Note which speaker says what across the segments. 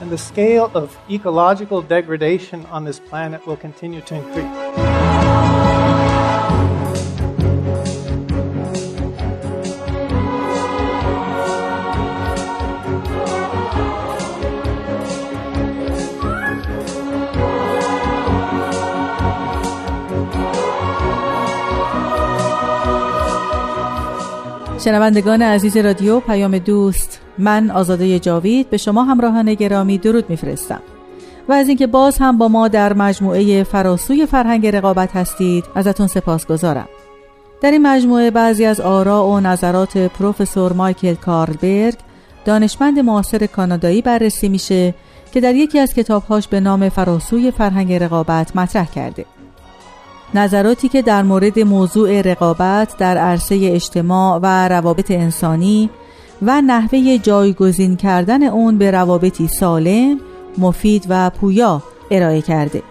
Speaker 1: and the scale of ecological degradation on this planet will continue to increase.
Speaker 2: شنوندگان عزیز رادیو پیام دوست من آزاده جاوید به شما همراهان گرامی درود میفرستم. و از اینکه باز هم با ما در مجموعه فراسوی فرهنگ رقابت هستید ازتون سپاسگزارم در این مجموعه بعضی از آرا و نظرات پروفسور مایکل کارلبرگ دانشمند معاصر کانادایی بررسی میشه که در یکی از کتابهاش به نام فراسوی فرهنگ رقابت مطرح کرده. نظراتی که در مورد موضوع رقابت در عرصه اجتماع و روابط انسانی و نحوه جایگزین کردن اون به روابطی سالم، مفید و پویا ارائه کرده.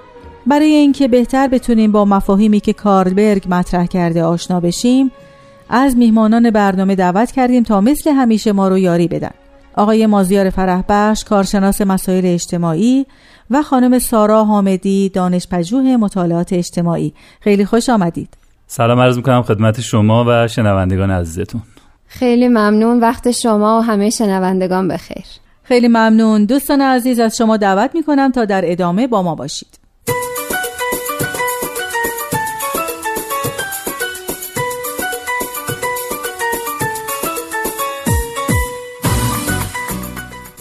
Speaker 2: برای اینکه بهتر بتونیم با مفاهیمی که کارلبرگ مطرح کرده آشنا بشیم، از میهمانان برنامه دعوت کردیم تا مثل همیشه ما رو یاری بدن. آقای مازیار فرحبخش کارشناس مسائل اجتماعی و خانم سارا حامدی دانشپژوه مطالعات اجتماعی خیلی خوش آمدید
Speaker 3: سلام عرض می‌کنم خدمت شما و شنوندگان عزیزتون
Speaker 4: خیلی ممنون. وقت شما و همه شنوندگان بخیر.
Speaker 2: خیلی ممنون. دوستان عزیز از شما دعوت می‌کنم تا در ادامه با ما باشید.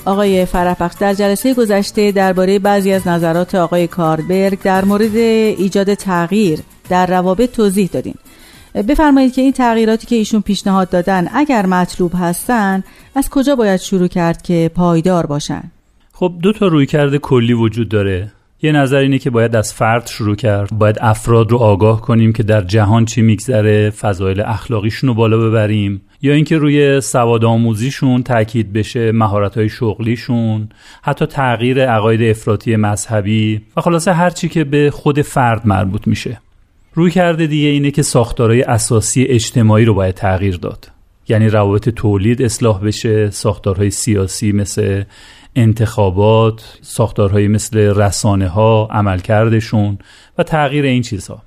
Speaker 2: آقای فرحبخش در جلسه گذشته درباره بعضی از نظرات آقای کاربرگ در مورد ایجاد تغییر در روابط توضیح دادین بفرمایید که این تغییراتی که ایشون پیشنهاد دادن اگر مطلوب هستن از کجا باید شروع کرد که پایدار باشن؟
Speaker 3: خب دو تا روی کرده کلی وجود داره. یه نظر اینه که باید از فرد شروع کرد. باید افراد رو آگاه کنیم که در جهان چی میگذره فضایل اخلاقیشون رو بالا ببریم. یا اینکه روی سواد آموزیشون تاکید بشه مهارت های شغلیشون حتی تغییر عقاید افراطی مذهبی و خلاصه هر چی که به خود فرد مربوط میشه. روی کرده دیگه اینه که ساختارهای اساسی اجتماعی رو باید تغییر داد. یعنی روابط تولید اصلاح بشه ساختارهای سیاسی مثل انتخابات ساختارهایی مثل رسانه ها عملکردشون و تغییر این چیزها.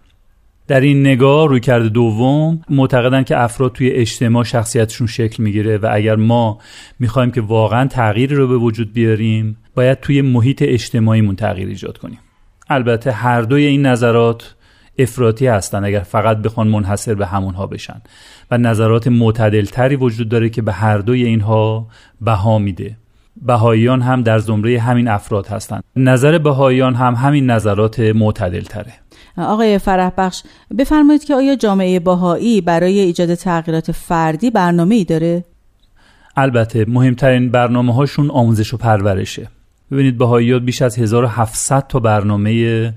Speaker 3: در این نگاه روی کرده دوم معتقدن که افراد توی اجتماع شخصیتشون شکل می‌گیره و اگر ما می‌خوایم که واقعا تغییری رو به وجود بیاریم باید توی محیط اجتماعیمون تغییر ایجاد کنیم. البته هر دوی این نظرات افراطی هستن اگر فقط بخوان منحصر به همونها بشن. و نظرات معتدلتری وجود داره که به هر دوی اینها بها میده. بهاییان هم در زمره همین افراد هستند نظر بهاییان هم همین نظرات معتدل تره
Speaker 2: آقای فرح بخش بفرمایید که آیا جامعه باهایی برای ایجاد تغییرات فردی برنامه ای داره؟
Speaker 3: البته مهمترین برنامه هاشون آموزش و پرورشه. ببینید بهایی بیش از 1700 تا برنامه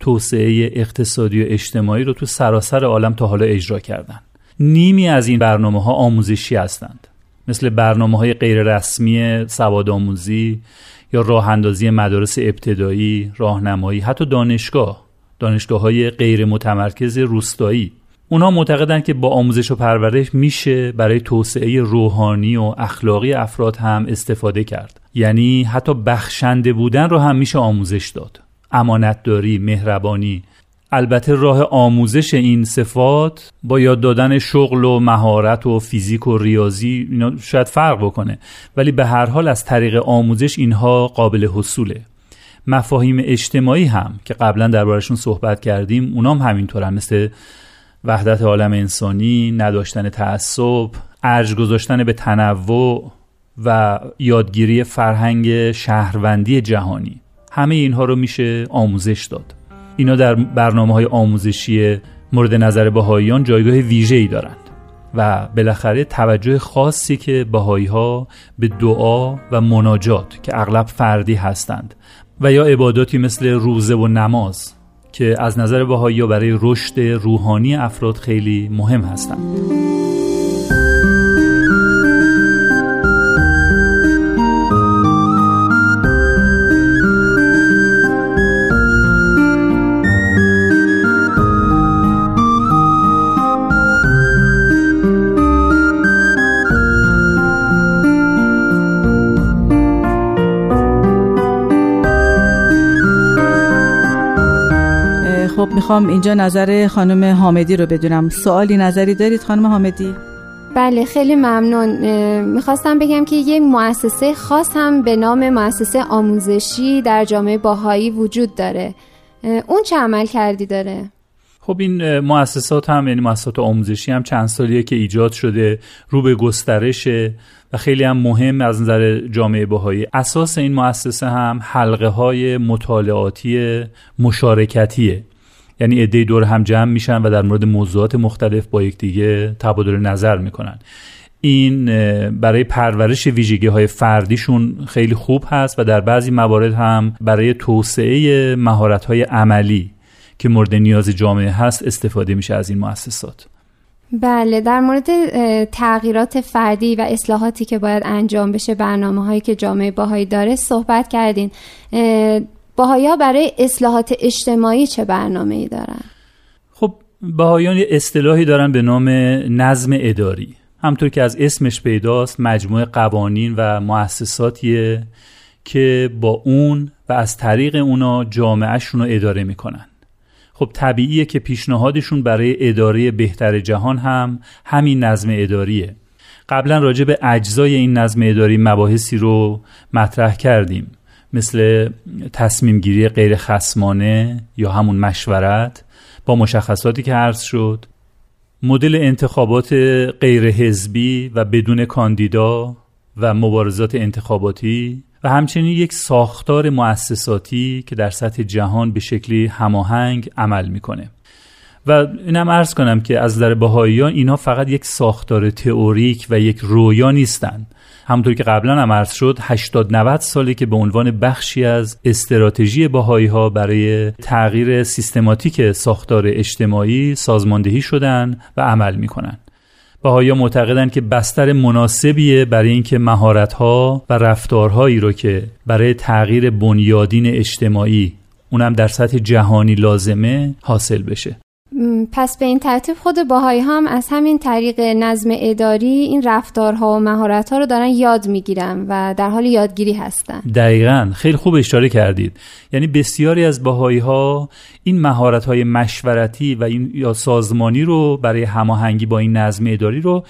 Speaker 3: توسعه اقتصادی و اجتماعی رو تو سراسر عالم تا حالا اجرا کردن. نیمی از این برنامه ها آموزشی هستند. مثل برنامه های غیر رسمی سواد آموزی یا راه اندازی مدارس ابتدایی، راهنمایی، حتی دانشگاه دانشگاه های غیر متمرکز روستایی. اونا معتقدن که با آموزش و پرورش میشه برای توسعه روحانی و اخلاقی افراد هم استفاده کرد. یعنی حتی بخشنده بودن رو هم میشه آموزش داد. امانتداری مهربانی. البته راه آموزش این صفات با یاد دادن شغل و مهارت و فیزیک و ریاضی اینا شاید فرق بکنه. ولی به هر حال از طریق آموزش اینها قابل حصوله. مفاهیم اجتماعی هم که قبلا دربارشون صحبت کردیم اونام همینطورن. مثل وحدت عالم انسانی نداشتن تعصب ارج گذاشتن به تنوع و یادگیری فرهنگ شهروندی جهانی. همه اینها رو میشه آموزش داد اینا در برنامه های آموزشی مورد نظر بهاییان جایگاه ویژه ای دارند و بالاخره توجه خاصی که بهایی ها به دعا و مناجات که اغلب فردی هستند و یا عباداتی مثل روزه و نماز که از نظر بهایی برای رشد روحانی افراد خیلی مهم هستند.
Speaker 2: می‌خوام اینجا نظر خانم حامدی رو بدونم. سوالی نظری دارید خانم حامدی؟
Speaker 4: بله خیلی ممنون. می‌خواستم بگم که یک مؤسسه خاص هم به نام مؤسسه آموزشی در جامعه باهایی وجود داره. اون چه عمل کردی داره؟
Speaker 3: خب این مؤسسات هم یعنی مؤسسات آموزشی هم چند سالیه که ایجاد شده رو به گسترشه و خیلی هم مهم از نظر جامعه باهایی. اساس این مؤسسه هم حلقه های مطالعاتی مشارکتیه. یعنی عده دور هم جمع میشن و در مورد موضوعات مختلف با یکدیگه تبادل نظر می‌کنن. این برای پرورش ویژگی های فردیشون خیلی خوب هست و در بعضی موارد هم برای توسعه مهارت های عملی که مورد نیاز جامعه هست استفاده میشه از این مؤسسات.
Speaker 4: بله در مورد تغییرات فردی و اصلاحاتی که باید انجام بشه برنامه هایی که جامعه باهایی داره صحبت کردین. باهایا برای اصلاحات اجتماعی چه برنامه ای دارن؟
Speaker 3: خب باهایان یه اصطلاحی دارن به نام نظم اداری. همطور که از اسمش پیداست مجموعه قوانین و مؤسساتیه که با اون و از طریق اونا جامعهشون رو اداره می‌کنن. خب طبیعیه که پیشنهادشون برای اداره بهتر جهان هم همین نظم اداریه. قبلا راجع به اجزای این نظم اداری مباحثی رو مطرح کردیم. مثل تصمیم گیری غیر خسمانه یا همون مشورت با مشخصاتی که عرض شد. مدل انتخابات غیر حزبی و بدون کاندیدا و مبارزات انتخاباتی و همچنین یک ساختار مؤسساتی که در سطح جهان به شکلی هماهنگ عمل می‌کنه. و اینم عرض کنم که از نظر بهاییان اینها فقط یک ساختار تئوریک و یک رویا نیستند همونطور که قبلا هم عرض شد 80 90 سالی که به عنوان بخشی از استراتژی باهایی ها برای تغییر سیستماتیک ساختار اجتماعی سازماندهی شدن و عمل می‌کنن. باهایی معتقدند که بستر مناسبیه برای اینکه مهارت ها و رفتارهایی رو که برای تغییر بنیادین اجتماعی اونم در سطح جهانی لازمه حاصل بشه.
Speaker 4: پس به این ترتیب خود باهایی هم از همین طریق نظم اداری این رفتارها و مهارتها رو دارن یاد می‌گیرن و در حال یادگیری هستن.
Speaker 3: دقیقا. خیلی خوب اشاره کردید. یعنی بسیاری از باهایی ها این مهارت های مشورتی و این یا سازمانی رو برای هماهنگی با این نظم اداری رو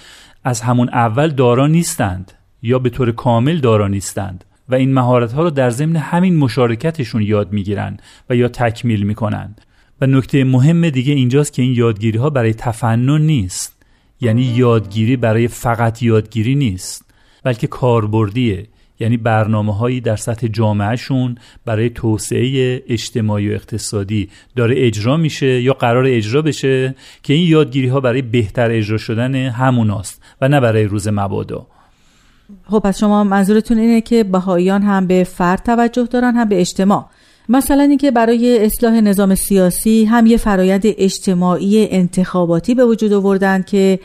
Speaker 3: از همون اول دارا نیستند یا به طور کامل دارا نیستند و این مهارت ها رو در ضمن همین مشارکتشون یاد می‌گیرن و یا تکمیل می‌کنند و نکته مهم دیگه اینجاست که این یادگیری ها برای تفنن نیست. یعنی یادگیری برای فقط یادگیری نیست بلکه کاربردیه. یعنی برنامه هایی در سطح جامعهشون برای توسعه اجتماعی و اقتصادی داره اجرا میشه یا قرار اجرا بشه که این یادگیری ها برای بهتر اجرا شدن هموناست و نه برای روز مبادا.
Speaker 2: خب پس شما منظورتون اینه که بهاییان هم به فرد توجه دارن هم به اجتماع. مثلا اینکه برای اصلاح نظام سیاسی هم یه فرایند اجتماعی انتخاباتی به وجود آوردن که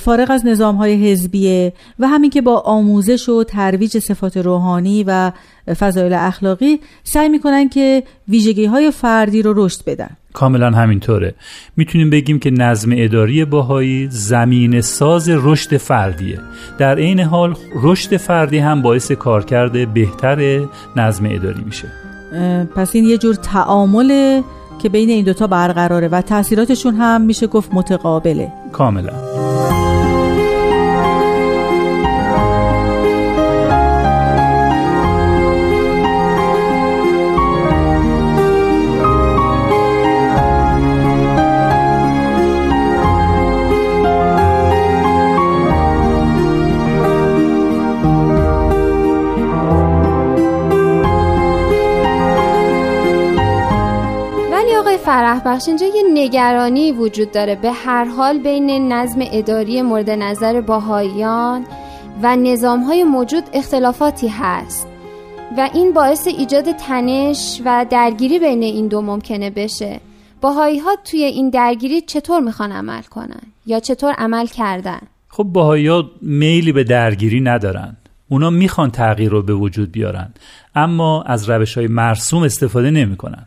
Speaker 2: فارغ از نظام های حزبیه و همین که با آموزش و ترویج صفات روحانی و فضایل اخلاقی سعی می‌کنن که ویژگی های فردی رو رشد بدن.
Speaker 3: کاملا همینطوره. می‌تونیم بگیم که نظم اداری باهایی زمین ساز رشد فردیه. در عین حال رشد فردی هم باعث کارکرد بهتر نظم اداری میشه.
Speaker 2: پس این یه جور تعامله که بین این دوتا برقراره و تاثیراتشون هم میشه گفت متقابله.
Speaker 3: کاملا.
Speaker 4: فرح بخش اینجا یه نگرانی وجود داره. به هر حال بین نظم اداری مورد نظر باهایان و نظام های موجود اختلافاتی هست و این باعث ایجاد تنش و درگیری بین این دو ممکنه بشه. باهایی ها توی این درگیری چطور می‌خوان عمل کنن؟ یا چطور عمل کردن؟
Speaker 3: خب باهایی ها میلی به درگیری ندارن. اونا می‌خوان تغییر رو به وجود بیارن. اما از روش های مرسوم استفاده نمی‌کنن.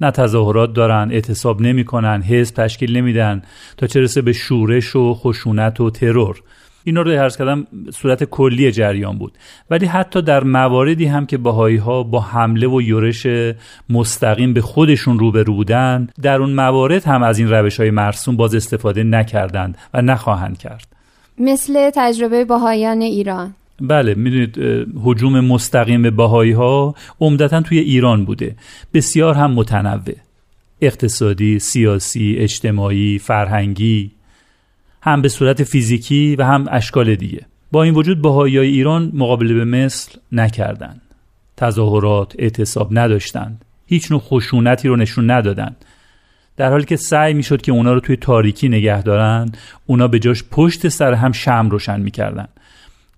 Speaker 3: نه تظاهرات دارن اعتصاب نمی‌کنن حزب تشکیل نمیدن تا چه به شورش و خشونت و ترور. اینا رو هرز کردم صورت کلی جریان بود. ولی حتی در مواردی هم که باهایی ها با حمله و یورش مستقیم به خودشون روبرو بودن در اون موارد هم از این روش های مرسوم باز استفاده نکردند و نخواهند کرد.
Speaker 4: مثل تجربه باهایان ایران.
Speaker 3: بله می‌دونید حجوم مستقیم به باهایی ها عمدتا توی ایران بوده. بسیار هم متنوع. اقتصادی، سیاسی، اجتماعی، فرهنگی هم به صورت فیزیکی و هم اشکال دیگه. با این وجود بهایی ایران مقابله به مثل نکردند تظاهرات اعتصاب نداشتند. هیچ نوع خشونتی رو نشون ندادند. در حالی که سعی می‌شد که اونا رو توی تاریکی نگه دارن اونا به جاش پشت سر هم شم روشن می‌کردن.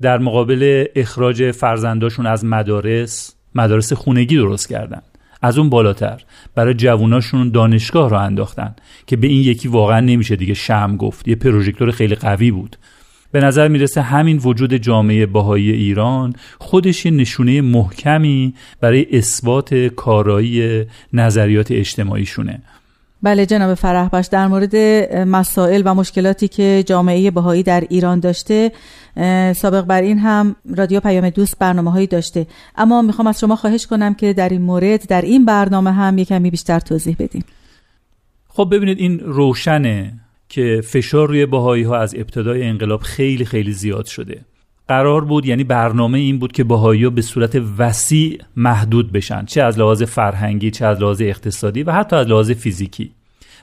Speaker 3: در مقابل اخراج فرزنداشون از مدارس مدارس خونگی درست کردن. از اون بالاتر. برای جووناشون دانشگاه رو انداختن که به این یکی واقعا نمیشه دیگه شم گفت. یه پروژکتور خیلی قوی بود. به نظر می‌رسه همین وجود جامعه باهایی ایران خودش نشونه محکمی برای اثبات کارایی نظریات اجتماعیشونه.
Speaker 2: بله جناب فرح در مورد مسائل و مشکلاتی که جامعه بهایی در ایران داشته سابق بر این هم رادیو پیام دوست برنامه هایی داشته. اما می‌خوام از شما خواهش کنم که در این مورد در این برنامه هم یکمی بیشتر توضیح بدیم
Speaker 3: خب ببینید این روشنه که فشار روی باهایی ها از ابتدای انقلاب خیلی خیلی زیاد شده. قرار بود یعنی برنامه این بود که باهایی ها به صورت وسیع محدود بشن چه از لحاظ فرهنگی چه از لحاظ اقتصادی و حتی از لحاظ فیزیکی.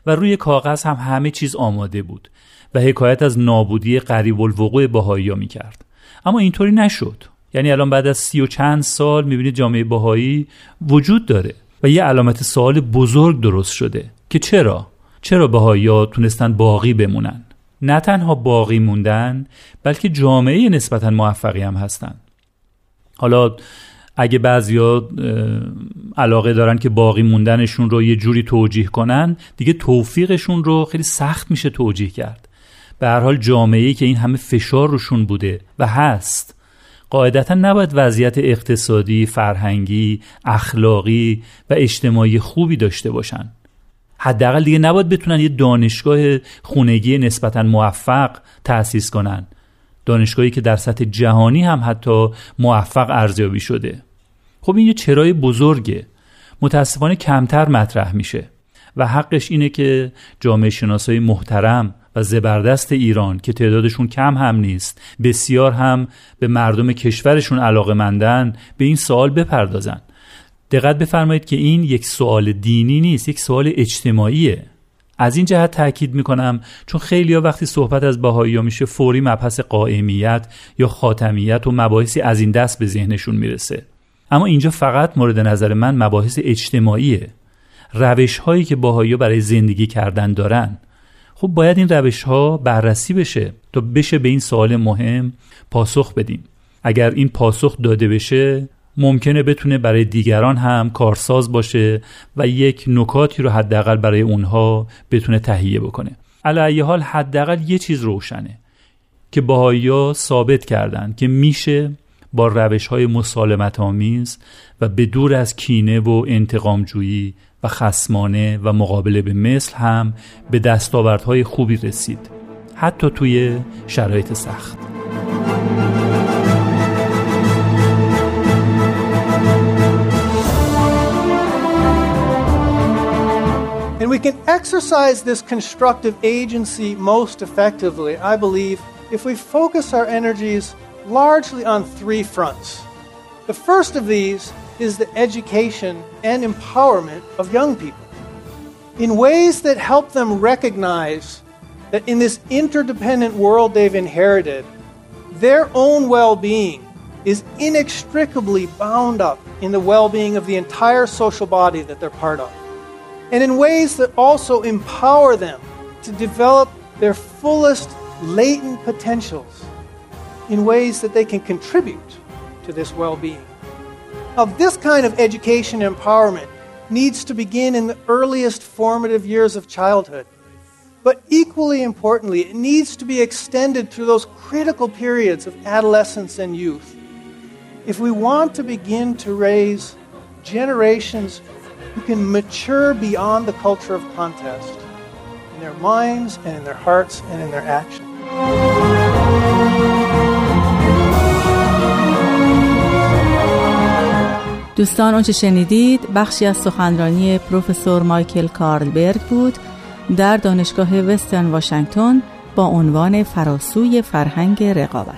Speaker 3: و روی کاغذ هم همه چیز آماده بود. و حکایت از نابودی قریب الوقوع باهایی ها می کرد اما اینطوری نشد. یعنی الان بعد از سی و چند سال می‌بینید جامعه باهایی وجود داره و یه علامت سوال بزرگ درست شده که چرا؟ چرا باهایی ها تونستن باقی بمونن؟ نه تنها باقی موندن بلکه جامعه نسبتا موفقی هم هستن. حالا اگه بعضیا علاقه دارن که باقی موندنشون رو یه جوری توجیه کنن دیگه توفیقشون رو خیلی سخت میشه توجیه کرد. به هر حال جامعه که این همه فشار روشون بوده و هست. قاعدتا نباید وضعیت اقتصادی، فرهنگی، اخلاقی و اجتماعی خوبی داشته باشن. حداقل دیگه نباید بتونن یه دانشگاه خونگی نسبتا موفق تأسیس کنن. دانشگاهی که در سطح جهانی هم حتی موفق ارزیابی شده. خب این یه چرای بزرگه. متاسفانه کمتر مطرح میشه و حقش اینه که جامعه شناسای محترم و زبردست ایران که تعدادشون کم هم نیست. بسیار هم به مردم کشورشون علاقه مندن به این سوال بپردازن. دقت بفرمایید که این یک سوال دینی نیست یک سوال اجتماعیه. از این جهت تاکید می‌کنم چون خیلی ها وقتی صحبت از باهایی ها میشه فوری مبحث قائمیت یا خاتمیت و مباحثی از این دست به ذهنشون می‌رسه. اما اینجا فقط مورد نظر من مباحث اجتماعیه. روش هایی که باهایی برای زندگی کردن دارن خب باید این روش ها بررسی بشه تا بشه به این سوال مهم پاسخ بدیم. اگر این پاسخ داده بشه ممکنه بتونه برای دیگران هم کارساز باشه و یک نکاتی رو حداقل برای اونها بتونه تهیه بکنه. علی حال حداقل یه چیز روشنه که باهایی ثابت کردن که میشه با روش های مسالمت آمیز و به دور از کینه و انتقامجویی و خسمانه و مقابله به مثل هم به دستاوردهای خوبی رسید حتی توی شرایط سخت
Speaker 1: And we can exercise this constructive agency most effectively, I believe, if we focus our energies largely on three fronts. The first of these is the education and empowerment of young people in ways that help them recognize that in this interdependent world they've inherited, their own well being is inextricably bound up in the well being of the entire social body that they're part of and in ways that also empower them to develop their fullest latent potentials in ways that they can contribute to this well being. Now, this kind of education empowerment needs to begin in the earliest formative years of childhood. But equally importantly, it needs to be extended through those critical periods of adolescence and youth. If we want to begin to raise generations who can mature beyond the culture of contest in their minds and in their hearts and in their actions.
Speaker 2: دوستان اونچه شنیدید بخشی از سخنرانی پروفسور مایکل کارلبرگ بود در دانشگاه وسترن واشنگتن با عنوان فراسوی فرهنگ رقابت.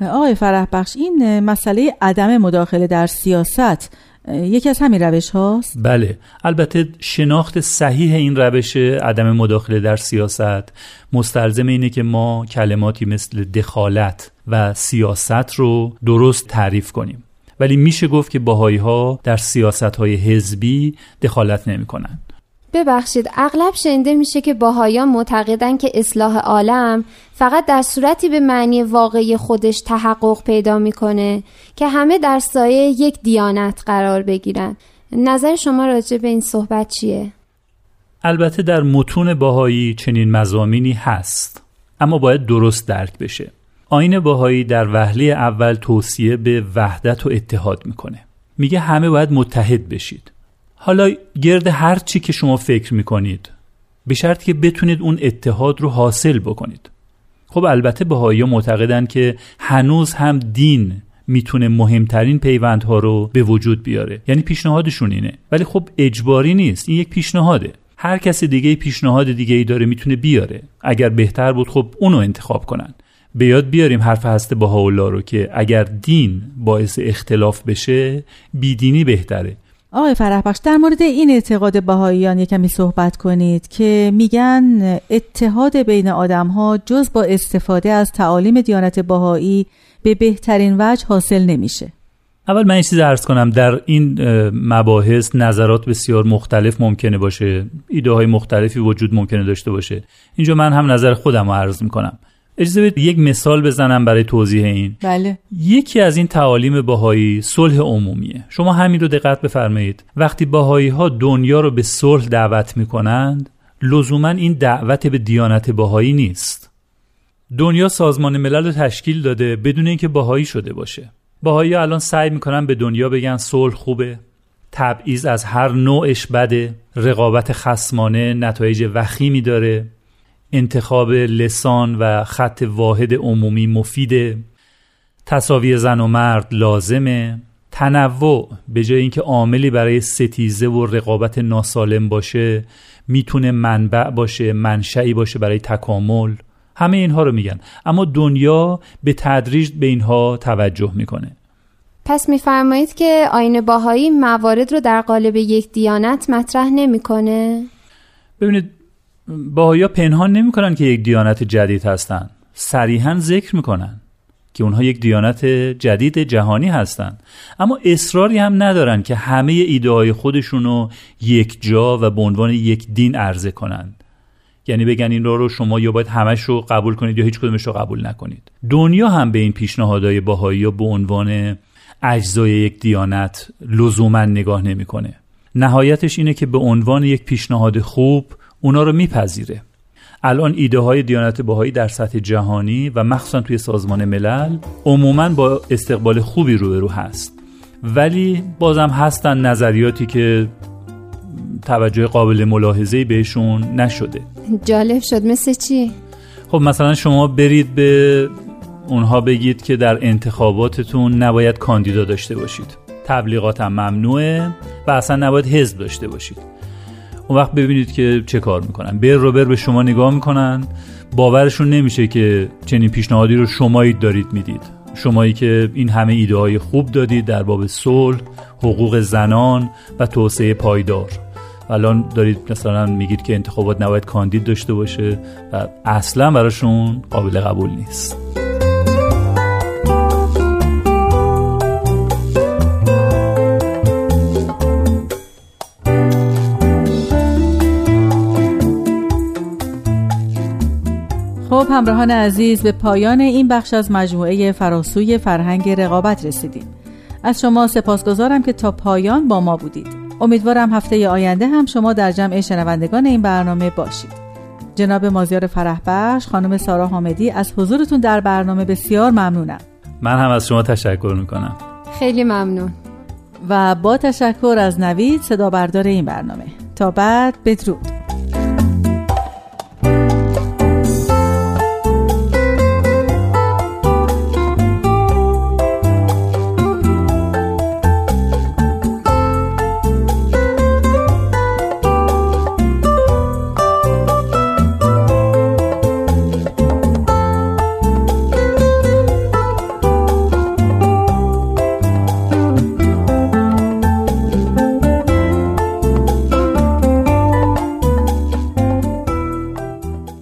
Speaker 2: آقای فرح بخش این مسئله عدم مداخله در سیاست یکی از همین روش هاست؟
Speaker 3: بله البته شناخت صحیح این روش عدم مداخله در سیاست مستلزم اینه که ما کلماتی مثل دخالت و سیاست رو درست تعریف کنیم ولی میشه گفت که باهایی ها در سیاست های حزبی دخالت نمی کنن.
Speaker 4: ببخشید اغلب شنیده میشه که باهایان معتقدن که اصلاح عالم فقط در صورتی به معنی واقعی خودش تحقق پیدا می‌کنه که همه در سایه یک دیانت قرار بگیرن. نظر شما راجع به این صحبت چیه؟
Speaker 3: البته در متون باهایی چنین مزامینی هست اما باید درست درک بشه. آین باهایی در وهله اول توصیه به وحدت و اتحاد می‌کنه. میگه همه باید متحد بشید. حالا گرد هر چی که شما فکر می‌کنید به شرط که بتونید اون اتحاد رو حاصل بکنید. خب البته بهایی معتقدن که هنوز هم دین می‌تونه مهمترین پیوندها رو به وجود بیاره. یعنی پیشنهادشون اینه. ولی خب اجباری نیست. این یک پیشنهاده. هر کسی دیگه پیشنهاد دیگه ای داره می‌تونه بیاره. اگر بهتر بود خب اونو انتخاب کنن. به یاد بیاریم حرف هست بهاءالله رو که اگر دین باعث اختلاف بشه بیدینی بهتره.
Speaker 2: آقای فرحبخش در مورد این اعتقاد بهاییان یکمی صحبت کنید که میگن اتحاد بین آدم ها جز با استفاده از تعالیم دیانت بهایی به بهترین وجه حاصل نمیشه.
Speaker 3: اول من این چیز ارز کنم در این مباحث نظرات بسیار مختلف ممکنه باشه ایده های مختلفی وجود ممکنه داشته باشه. اینجا من هم نظر خودم رو عرض می‌کنم. اجازه بدید یک مثال بزنم برای توضیح این.
Speaker 2: بله.
Speaker 3: یکی از این تعالیم باهایی صلح عمومیه. شما همین رو دقت بفرمایید. وقتی باهایی ها دنیا رو به صلح دعوت می‌کنند لزوما این دعوت به دیانت باهایی نیست. دنیا سازمان ملل رو تشکیل داده بدون اینکه باهایی شده باشه. باهایی الان سعی می‌کنن به دنیا بگن صلح خوبه تبعیض از هر نوعش بده رقابت خسمانه نتایج وخیمی داره. انتخاب لسان و خط واحد عمومی مفیده تصاوی زن و مرد لازمه. تنوع به جای اینکه عاملی برای ستیزه و رقابت ناسالم باشه می‌تونه منبع باشه منشعی باشه برای تکامل. همه اینها رو میگن. اما دنیا به تدریج به اینها توجه می‌کنه.
Speaker 4: پس میفرمایید که آین باهایی موارد رو در قالب یک دیانت مطرح نمی‌کنه؟
Speaker 3: ببینید باهایا پنهان نمی‌کنن که یک دیانت جدید هستند صریحا ذکر می‌کنن که اونها یک دیانت جدید جهانی هستند اما اصراری هم ندارن که همه ایده های خودشون رو یک جا و به عنوان یک دین عرضه کنند یعنی بگن این رو شما یا باید همش رو قبول کنید یا هیچ کدومش رو قبول نکنید. دنیا هم به این پیشنهادهای باهایی به عنوان اجزای یک دیانت لزوما نگاه نمی‌کنه. نهایتش اینه که به عنوان یک پیشنهاد خوب اونا رو میپذیره. الان ایده های دیانت باهایی در سطح جهانی و مخصوصا توی سازمان ملل عموما با استقبال خوبی روبرو هست. ولی بازم هستن نظریاتی که توجه قابل ملاحظه بهشون نشده.
Speaker 4: جالب شد. مثل چی؟
Speaker 3: خب مثلا شما برید به اونها بگید که در انتخاباتتون نباید کاندیدا داشته باشید. تبلیغات هم ممنوعه و اصلا نباید حزب داشته باشید. اون وقت ببینید که چه کار می‌کنن. بر رو بر به شما نگاه می‌کنن. باورشون نمیشه که چنین پیشنهادی رو شمایی دارید می‌دید. شمایی که این همه ایده های خوب دادید در باب صلح حقوق زنان و توسعه پایدار. الان دارید مثلا میگید که انتخابات نباید کاندید داشته باشه و اصلا براشون قابل قبول نیست.
Speaker 2: خب همراهان عزیز به پایان این بخش از مجموعه فراسوی فرهنگ رقابت رسیدیم. از شما سپاسگزارم که تا پایان با ما بودید. امیدوارم هفته آینده هم شما در جمع شنوندگان این برنامه باشید. جناب مازیار فرحبخش خانم سارا حامدی از حضورتون در برنامه بسیار ممنونم.
Speaker 3: من هم از شما تشکر می‌کنم.
Speaker 4: خیلی ممنون.
Speaker 2: و با تشکر از نوید صدا بردار این برنامه. تا بعد بدرود.